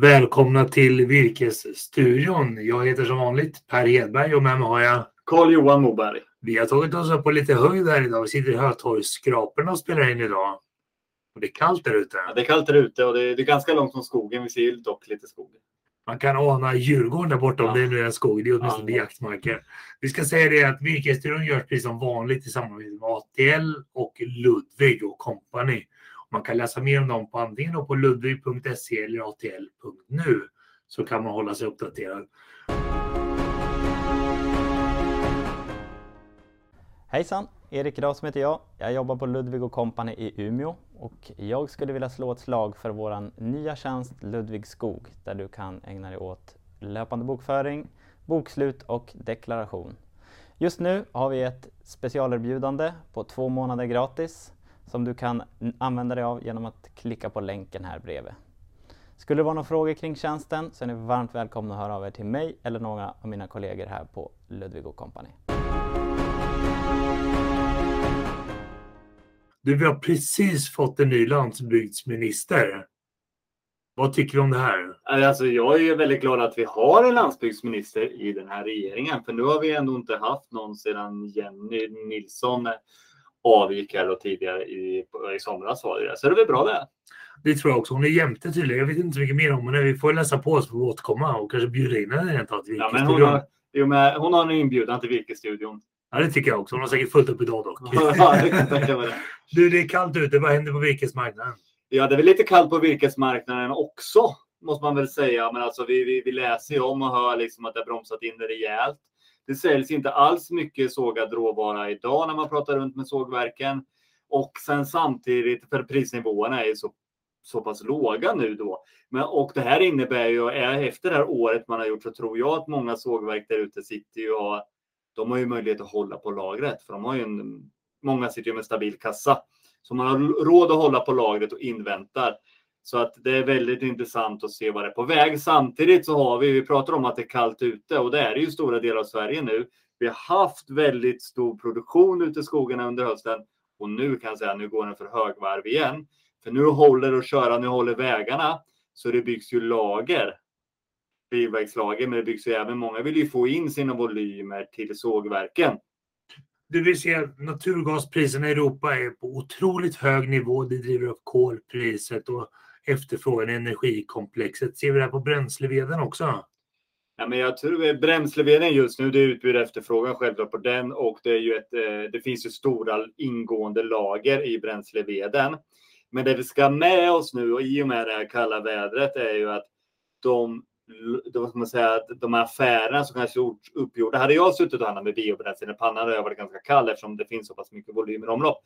Välkomna till Virkesstudion. Jag heter som vanligt Per Hedberg och med mig har jag Carl-Johan Moberg. Vi har tagit oss upp på lite höjd här idag. Vi sitter i Hötorgsskraporna och spelar in idag. Och det är kallt där ute. Ja, det är kallt där ute och det är, det är ganska långt från skogen. Vi ser dock lite skog. Man kan ana Djurgården där borta om Ja. det nu är en skog. Det är åtminstone Ja. jaktmarker. Vi ska säga det att Virkesstudion görs precis som vanligt i samarbete med ATL och Ludvig och Company. Man kan läsa mer om dem på antingen på ludvig.se eller atl.nu så kan man hålla sig uppdaterad. Hejsan! Erik Rasm heter jag. Jag jobbar på Ludvig Company i Umeå och jag skulle vilja slå ett slag för vår nya tjänst Ludvig Skog där du kan ägna dig åt löpande bokföring, bokslut och deklaration. Just nu har vi ett specialerbjudande på två månader gratis som du kan använda dig av genom att klicka på länken här bredvid. Skulle det vara några frågor kring tjänsten så är ni varmt välkomna att höra av er till mig eller några av mina kollegor här på Ludvig Company. Du, vi har precis fått en ny landsbygdsminister. Vad tycker du om det här? Alltså, jag är ju väldigt glad att vi har en landsbygdsminister i den här regeringen. För nu har vi ändå inte haft någon sedan Jenny Nilsson här då tidigare i, i somras. Var det. Så det är väl bra det. Det tror jag också. Hon är jämte tydligen. Jag vet inte så mycket mer om henne. Vi får läsa på får vi återkomma och kanske bjuda in henne rent av till Ja, men hon, har, men hon har en inbjudan till Virkesstudion. Ja, det tycker jag också. Hon har säkert fullt upp idag dock. ja, det kan. Du, det är kallt ute. Vad händer på virkesmarknaden? Ja, det är väl lite kallt på virkesmarknaden också, måste man väl säga. Men alltså, vi, vi, vi läser ju om och hör liksom att det har bromsat in rejält. Det säljs inte alls mycket sågad råvara idag när man pratar runt med sågverken. Och sen samtidigt, för prisnivåerna är så, så pass låga nu då. Men, och det här innebär ju, efter det här året man har gjort, så tror jag att många sågverk där ute sitter ju och har, de har ju möjlighet att hålla på lagret. För de har ju en, många sitter ju med stabil kassa. Så man har råd att hålla på lagret och inväntar. Så att det är väldigt intressant att se vad det är på väg. Samtidigt så har vi, vi pratar om att det är kallt ute och det är det ju i stora delar av Sverige nu. Vi har haft väldigt stor produktion ute i skogarna under hösten och nu kan jag säga, nu går den för högvarv igen. För nu håller det att köra, nu håller vägarna. Så det byggs ju lager. Bilverkslager, men det byggs ju även, många vill ju få in sina volymer till sågverken. Du vill se att naturgaspriserna i Europa är på otroligt hög nivå. Det driver upp kolpriset och efterfrågan i energikomplexet. Ser vi det här på bränsleveden också? Ja, men jag tror bränsleveden just nu, det är utbud och efterfrågan självklart på den och det är ju ett, eh, det finns ju stora ingående lager i bränsleveden. Men det vi ska ha med oss nu och i och med det här kalla vädret är ju att de, de, ska man säga, de här affärerna som kanske gjorts uppgjorda. Hade jag suttit och handlat med biobränslen i pannan hade jag varit ganska kall eftersom det finns så pass mycket volymer i omlopp.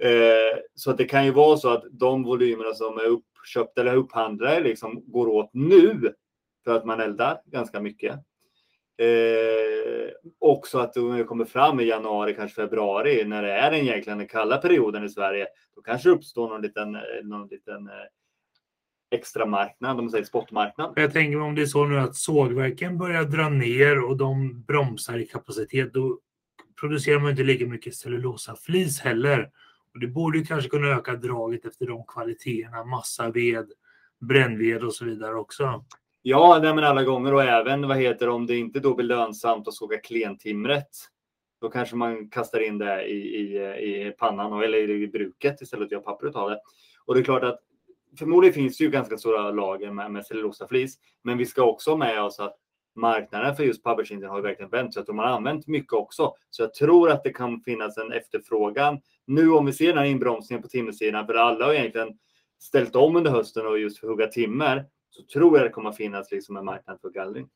Eh, så att det kan ju vara så att de volymerna som är upp uppköpt eller upphandlade liksom går åt nu för att man eldar ganska mycket. Eh, också att om det kommer fram i januari, kanske februari, när det är den egentligen den kalla perioden i Sverige, då kanske det uppstår någon liten, eh, någon liten eh, extra marknad, om man säger spotmarknad. Jag tänker om det är så nu att sågverken börjar dra ner och de bromsar i kapacitet, då producerar man inte lika mycket cellulosaflis heller. Och det borde ju kanske kunna öka draget efter de kvaliteterna, massaved, brännved och så vidare också. Ja, nej, men alla gånger och även vad heter det, om det inte då blir lönsamt att såga klentimret. Då kanske man kastar in det i, i, i pannan och, eller i bruket istället för att göra papper av det. Och det är klart att förmodligen finns det ju ganska stora lager med, med cellulosaflis. Men vi ska också ha med oss att marknaden för just pappersindustrin har ju verkligen vänt. Så att de har använt mycket också. Så jag tror att det kan finnas en efterfrågan. Nu om vi ser den här inbromsningen på timmersidan, för alla har egentligen ställt om under hösten och just för hugga timmer så tror jag det kommer finnas liksom en marknad för gallring.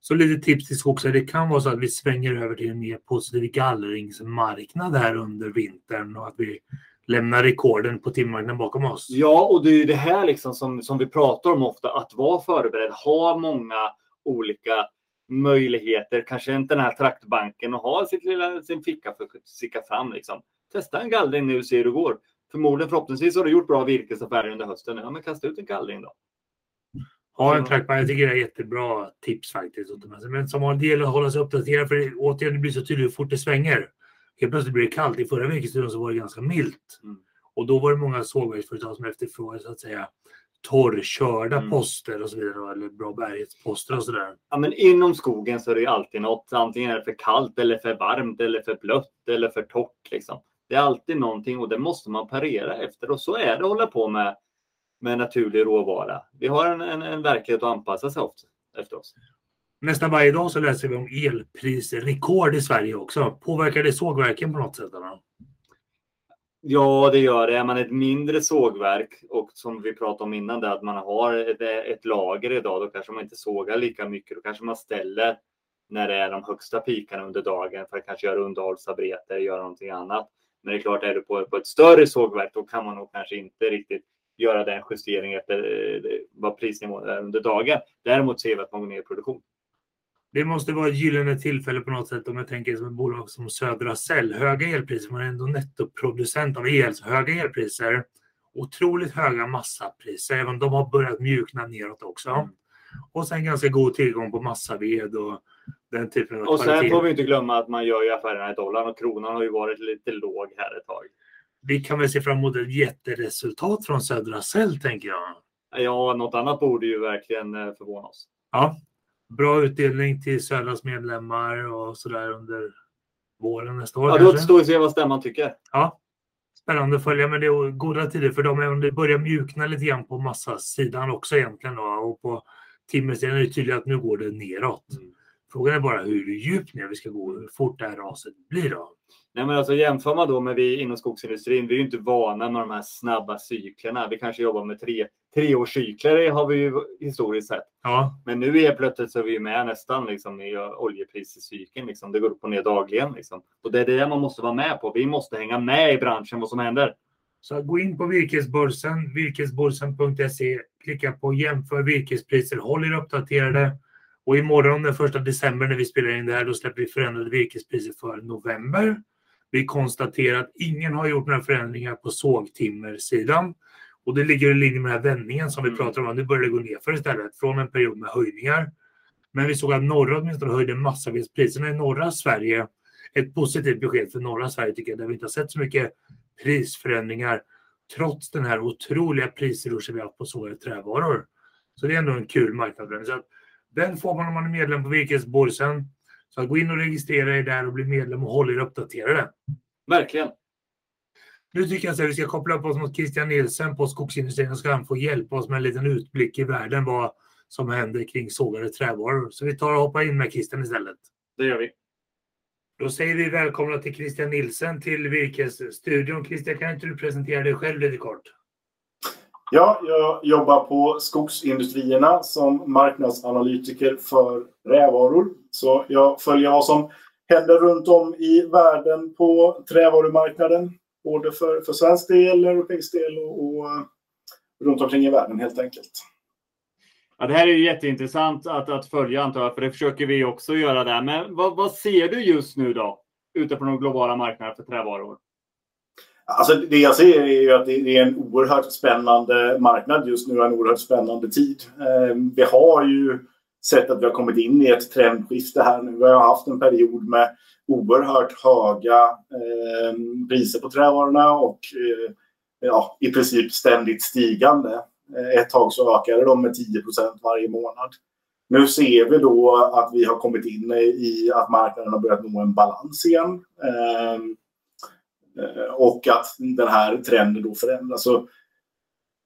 Så lite tips till skogsägare. Det kan vara så att vi svänger över till en mer positiv gallringsmarknad här under vintern och att vi lämnar rekorden på timmarknaden bakom oss. Ja, och det är ju det här liksom som, som vi pratar om ofta, att vara förberedd, ha många olika möjligheter, kanske inte den här traktbanken och ha sitt lilla, sin ficka för att sticka fram. Liksom. Testa en gallring nu och se hur det går. Förmodligen, förhoppningsvis har du gjort bra virkesaffärer under hösten. Ja, men kasta ut en gallring då. Ha en trackman. Jag tycker det är jättebra tips faktiskt. Men som har gäller att hålla sig uppdaterad för det, återigen det blir så tydligt hur fort det svänger. Helt plötsligt blir det kallt. I förra virkesstudion så var det ganska milt. Mm. Och då var det många sågverksföretag som efterfrågade så att säga torrkörda Mm. poster och så vidare. Eller bra bärighetsposter och sådär. Ja, men inom skogen så är det ju alltid något. Antingen är det för kallt eller för varmt eller för blött eller för torrt. Liksom. Det är alltid någonting och det måste man parera efter. Och så är det att hålla på med, med naturlig råvara. Vi har en, en, en verklighet att anpassa sig efter oss. Nästan varje dag så läser vi om elprisrekord i Sverige också. Påverkar det sågverken på något sätt? Eller? Ja, det gör det. Är man ett mindre sågverk och som vi pratade om innan, det att man har ett, ett lager idag, då kanske man inte sågar lika mycket. Då kanske man ställer när det är de högsta pikarna under dagen för att kanske göra underhållsarbete eller göra någonting annat. Men det är klart, är du på, på ett större sågverk, då kan man nog kanske inte riktigt göra den justering efter eh, vad prisnivån är under dagen. Däremot ser vi att man går ner i produktion. Det måste vara ett gyllene tillfälle på något sätt om jag tänker som ett bolag som Södra Cell. Höga elpriser, man är ändå nettoproducent av el. Så höga elpriser, otroligt höga massapriser, även de har börjat mjukna neråt också. Mm. Och sen ganska god tillgång på massaved och den typen av Och sen kvalitet. får vi inte glömma att man gör ju affärerna i dollar och kronan har ju varit lite låg här ett tag. Vi kan väl se fram emot ett jätteresultat från Södra Cell, tänker jag. Ja, något annat borde ju verkligen eh, förvåna oss. Ja, bra utdelning till Södras medlemmar och sådär under våren nästa år. Ja, kanske. återstår att se vad stämman tycker. Ja, spännande att följa. Men det är goda tider för dem, även om det börjar mjukna lite grann på massasidan också egentligen. Då. Och på timmersidan är det tydligt att nu går det neråt. Mm. Frågan är bara hur djupt ner vi ska gå, hur fort det här raset blir. Då. Nej, men alltså jämför man då med vi inom skogsindustrin, vi är ju inte vana med de här snabba cyklerna. Vi kanske jobbar med tre, treårscykler har vi ju historiskt sett. Ja, Men nu är plötsligt så är vi med nästan liksom i oljepriscykeln. Liksom. Det går upp och ner dagligen. Liksom. Och det är det man måste vara med på. Vi måste hänga med i branschen, vad som händer. så gå in på virkesbörsen, virkesbörsen.se, klicka på jämför virkespriser, håll er uppdaterade. Och imorgon den första december när vi spelar in det här, då släpper vi förändrade virkespriser för november. Vi konstaterar att ingen har gjort några förändringar på sågtimmersidan. Och det ligger i linje med den här vändningen som vi Mm. pratar om. Nu börjar det gå ner för istället, från en period med höjningar. Men vi såg att norra åtminstone höjde massavedspriserna i norra Sverige. Ett positivt besked för norra Sverige tycker jag, där vi inte har sett så mycket prisförändringar trots den här otroliga prisrushen vi har haft på sågade trävaror. Så det är ändå en kul marknadsförändring. Så den får man om man är medlem på Virkesborsen. Så att gå in och registrera er där och bli medlem och håll er uppdaterade. Verkligen. Nu tycker jag att vi ska koppla upp oss mot Christian Nielsen på skogsindustrin och ska han få hjälpa oss med en liten utblick i världen vad som händer kring sågade trävaror. Så vi tar och hoppar in med Christian istället. Det gör vi. Då säger vi välkomna till Christian Nielsen till Virkesstudion. Christian, kan inte du presentera dig själv lite kort? Ja, jag jobbar på Skogsindustrierna som marknadsanalytiker för trävaror. Så jag följer vad som händer runt om i världen på trävarumarknaden. Både för, för svensk del, europeisk del och, och eh, runt omkring i världen helt enkelt. Ja, det här är ju jätteintressant att, att följa antar jag, för det försöker vi också göra där. Men vad, vad ser du just nu då? Ute på de globala marknaderna för trävaror? Alltså det jag ser är ju att det är en oerhört spännande marknad just nu, en oerhört spännande tid. Ehm, vi har ju sett att vi har kommit in i ett trendskifte här nu. Vi har haft en period med oerhört höga ehm, priser på trävarorna och eh, ja, i princip ständigt stigande. Eh, ett tag så ökade de med 10% varje månad. Nu ser vi då att vi har kommit in i att marknaden har börjat nå en balans igen. Ehm, Eh, och att den här trenden då förändras. Så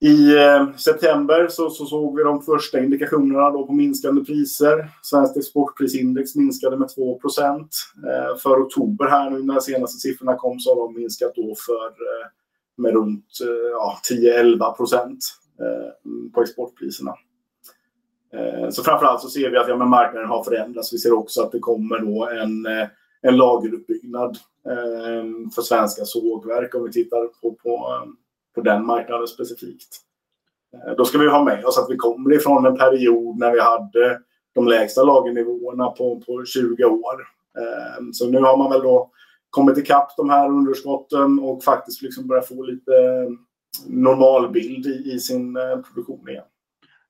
I eh, september så, så såg vi de första indikationerna då på minskande priser. Svenskt exportprisindex minskade med 2 eh, För oktober här nu när senaste siffrorna kom så har de minskat då för med runt ja, 10-11 procent på exportpriserna. Så framförallt så ser vi att ja, men marknaden har förändrats. Vi ser också att det kommer då en, eh, en lageruppbyggnad ehm, för svenska sågverk om vi tittar på, på, ehm, på den marknaden specifikt. Eh, då ska vi ha med oss att vi kommer ifrån en period när vi hade de lägsta lagernivåerna på, på 20 år. Ehm, så nu har man väl då kommit ikapp de här underskotten och faktiskt liksom börjat få lite normalbild i, i sin eh, produktion igen.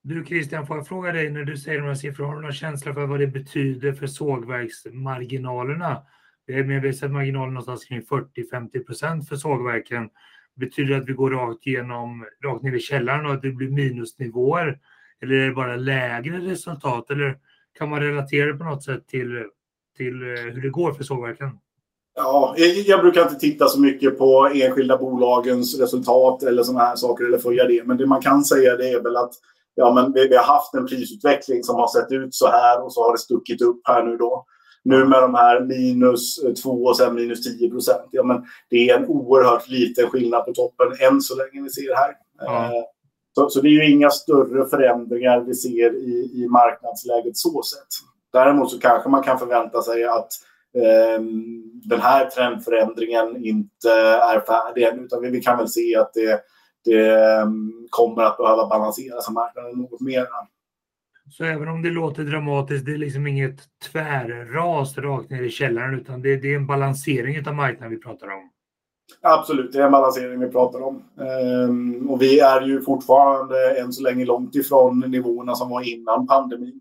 Du Christian, får jag fråga dig när du säger de här siffrorna, har du någon känsla för vad det betyder för sågverksmarginalerna? Vi har sett marginaler någonstans kring 40-50 procent för sågverken. Betyder det att vi går rakt genom, rakt ner i källaren och att det blir minusnivåer? Eller är det bara lägre resultat? Eller kan man relatera det på något sätt till, till eh, hur det går för sågverken? Ja, jag brukar inte titta så mycket på enskilda bolagens resultat eller sådana här saker eller följa det. Men det man kan säga det är väl att ja, men vi, vi, har haft en prisutveckling som har sett ut så här och så har det stuckit upp här nu då. Nu med de här minus 2 och sen minus 10 procent. Ja, men det är en oerhört liten skillnad på toppen än så länge vi ser här. Eh, så, så, det är ju inga större förändringar vi ser i, i marknadsläget så sett. Däremot så kanske man kan förvänta sig att eh, den här trendförändringen inte är färdig än. Utan vi, vi kan väl se att det, det ehm, kommer att behöva balanseras av marknaden något mer. Så även om det låter dramatiskt, det är liksom inget tvärras rakt ner i källaren utan det, det är en balansering av marknaden vi pratar om? Absolut, det är en balansering vi pratar om. Ehm, och vi är ju fortfarande än så länge långt ifrån nivåerna som var innan pandemin.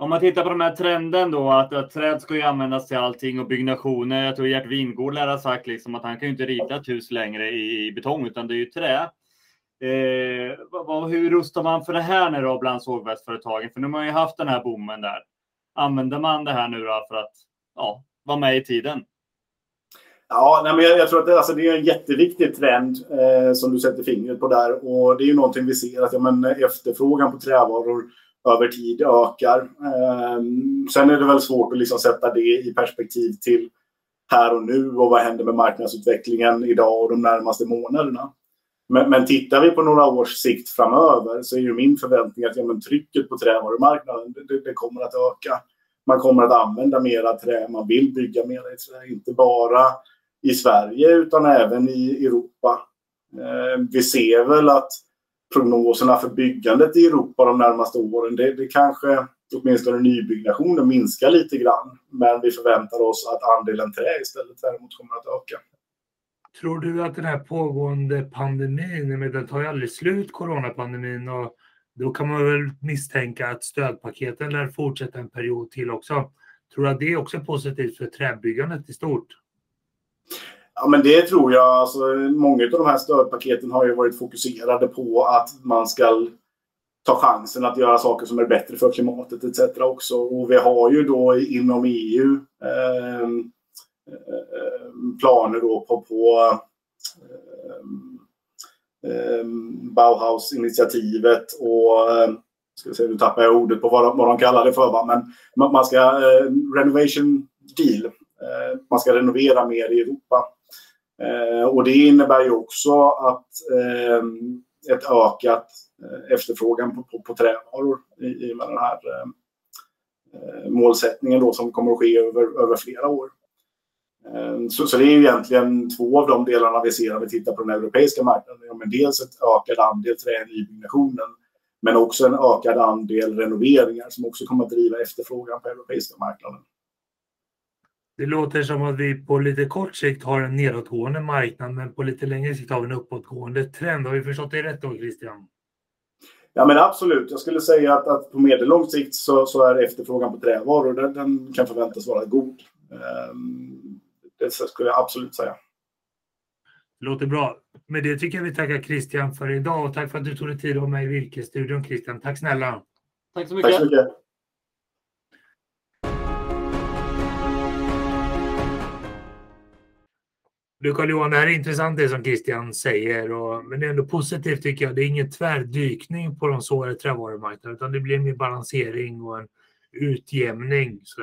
Om man tittar på den här trenden då att, att träd ska ju användas till allting och byggnationer. Jag tror Gert Wingård lär ha sagt liksom att han kan ju inte rita ett hus längre i, i betong utan det är ju trä. Eh, vad, hur rustar man för det här nu då bland sågverksföretagen? För nu har man ju haft den här bommen där. Använder man det här nu då för att ja, vara med i tiden? Ja, nej, men jag, jag, tror att det, alltså, det är en jätteviktig trend eh, som du sätter fingret på där. Och det är ju någonting vi ser att ja, men, efterfrågan på trävaror över tid ökar. Ehm, sen är det väl svårt att liksom sätta det i perspektiv till här och nu och vad händer med marknadsutvecklingen idag och de närmaste månaderna. Men, men tittar vi på några års sikt framöver så är ju min förväntning att ja, men trycket på trävarumarknaden det, det kommer att öka. Man kommer att använda mera trä, man vill bygga mera i trä, inte bara i Sverige utan även i Europa. Eh, vi ser väl att prognoserna för byggandet i Europa de närmaste åren, det, det kanske åtminstone nybyggnationen minskar lite grann. Men vi förväntar oss att andelen trä istället däremot kommer att öka. Tror du att den här pågående pandemin, men den tar ju aldrig slut, coronapandemin, och då kan man väl misstänka att stödpaketen lär fortsätta en period till också. Tror du att det är också positivt för träbyggandet i stort? Ja, men det tror jag. Alltså, många av de här stödpaketen har ju varit fokuserade på att man ska ta chansen att göra saker som är bättre för klimatet etc. också. Och vi har ju då inom EU eh, ehm, planer då på, på eh, Bauhaus-initiativet och eh, ska se, nu tappar jag ordet på vad de, vad de kallar det för. Men man ska eh, renovation deal. Eh, man ska renovera mer i Europa. Eh, och det innebär ju också att ehm, ett ökat eh, efterfrågan på, på, på trävaror i, i med den här eh, målsättningen då som kommer att ske över, över flera år. Ehm, så, så, det är egentligen två av de delarna vi ser när vi tittar på den europeiska marknaden. Ja, men dels ett ökad andel trä i nybyggnationen men också en ökad andel renoveringar som också kommer att driva efterfrågan på europeiska marknaden. Det låter som att vi på lite kort sikt har en nedåtgående marknad, men på lite längre sikt har vi en uppåtgående trend. Har vi förstått det rätt då, Christian? Ja, men absolut. Jag skulle säga att, att på medellång sikt så, så, är efterfrågan på trävaror, den, den kan förväntas vara god. Um, det skulle jag absolut säga. Det låter bra. Med det tycker jag vi tackar Christian för idag och tack för att du tog dig tid att vara med i Virkesstudion Christian. Tack snälla. Tack så mycket. Tack så mycket. Du Carl-Johan, det här är intressant det som Christian säger, och, men det är ändå positivt tycker jag. Det är ingen tvärdykning på de sårade trävarumarknaderna. utan det blir mer balansering och en utjämning. Så.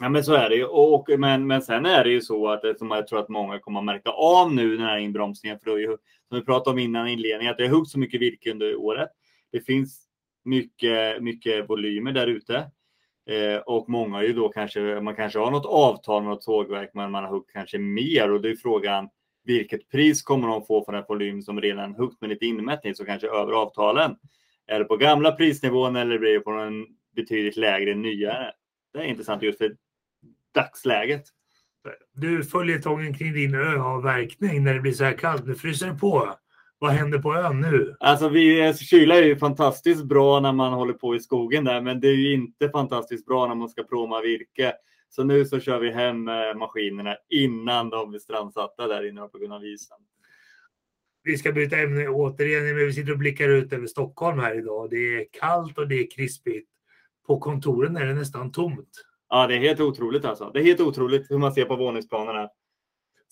Ja, men så är det ju. Och, men, men sen är det ju så att som jag tror att många kommer att märka av nu den här inbromsningen, för det ju, som vi pratade om innan inledningen, att det har huggit så mycket virke under året. Det finns mycket, mycket volymer där ute. Eh, och många ju då kanske, man kanske har något avtal med något sågverk, men man har huggit kanske mer och då är frågan vilket pris kommer de få för den volym som redan huggt med lite inmätning, så kanske över avtalen. Är det på gamla prisnivån eller blir det på en betydligt lägre nyare? Det är intressant just för dagsläget. Du följer kring din öavverkning när det blir så här kallt. Nu fryser det på. Vad händer på ön nu? Alltså, vi, kyla är ju fantastiskt bra när man håller på i skogen där, men det är ju inte fantastiskt bra när man ska pråma virke. Så nu så kör vi hem eh, maskinerna innan de blir strandsatta där inne på isen. Vi ska byta ämne återigen, men vi sitter och blickar ut över Stockholm här idag. Det är kallt och det är krispigt. På kontoren är det nästan tomt. Ja, det är helt otroligt alltså. Det är helt otroligt hur man ser på våningsplanerna.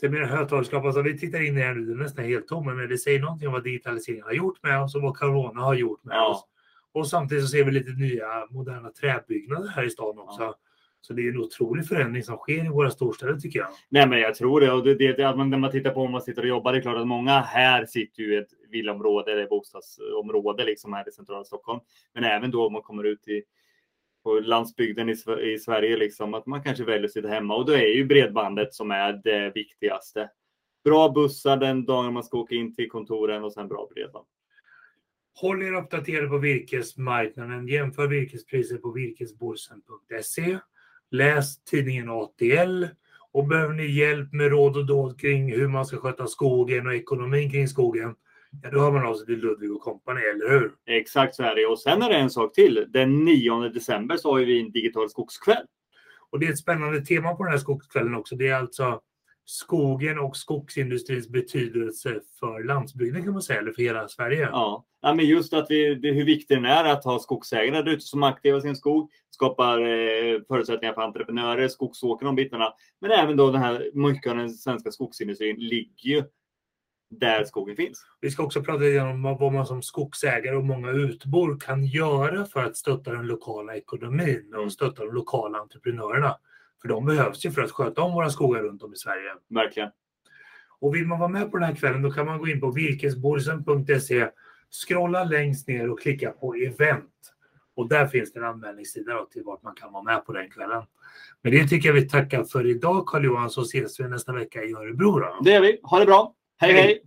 Sen med högtalarskap, alltså vi tittar in här nu, det är nästan helt tomma, men det säger någonting om vad digitaliseringen har gjort med oss och vad corona har gjort med Ja. oss. Och samtidigt så ser vi lite nya moderna träbyggnader här i stan också. Ja. Så det är en otrolig förändring som sker i våra storstäder tycker jag. Nej, men jag tror det. Och det, det, det att man, när man tittar på om man sitter och jobbar, det är klart att många här sitter ju i ett villaområde eller bostadsområde liksom här i centrala Stockholm. Men även då om man kommer ut i på landsbygden i, i Sverige, liksom, att man kanske väljer att sitta hemma. Och då är ju bredbandet som är det viktigaste. Bra bussar den dagen man ska åka in till kontoren och sen bra bredband. Håll er uppdaterade på virkesmarknaden. Jämför virkespriser på virkesborsen.se. Läs tidningen ATL. Och behöver ni hjälp med råd och dåd kring hur man ska sköta skogen och ekonomin kring skogen, ja, då har man av sig till Ludvig och Company, eller hur? Exakt så är det. Och sen är det en sak till. Den 9 december så har vi en digital skogskväll. Och det är ett spännande tema på den här skogskvällen också. Det är alltså skogen och skogsindustrins betydelse för landsbygden kan man säga, eller för hela Sverige. Ja, ja men just att vi, det, hur viktigt den är att ha skogsägare där ute som aktiva i sin skog, skapar eh, förutsättningar för entreprenörer, skogsåkare och de bitarna. Men även då den här, mycket av den svenska skogsindustrin ligger ju där skogen finns. Vi ska också prata lite om vad man som skogsägare och många utbor kan göra för att stötta den lokala ekonomin och stötta de lokala entreprenörerna. För de behövs ju för att sköta om våra skogar runt om i Sverige. Verkligen. Och vill man vara med på den här kvällen då kan man gå in på virkesborsen.se, scrolla längst ner och klicka på event. Och där finns det en anmälningssida då till vart man kan vara med på den kvällen. Men det tycker jag vi tackar för idag Carl-Johan så ses vi nästa vecka i Örebro. Då. Det gör vi. Ha det bra. Hey, hey.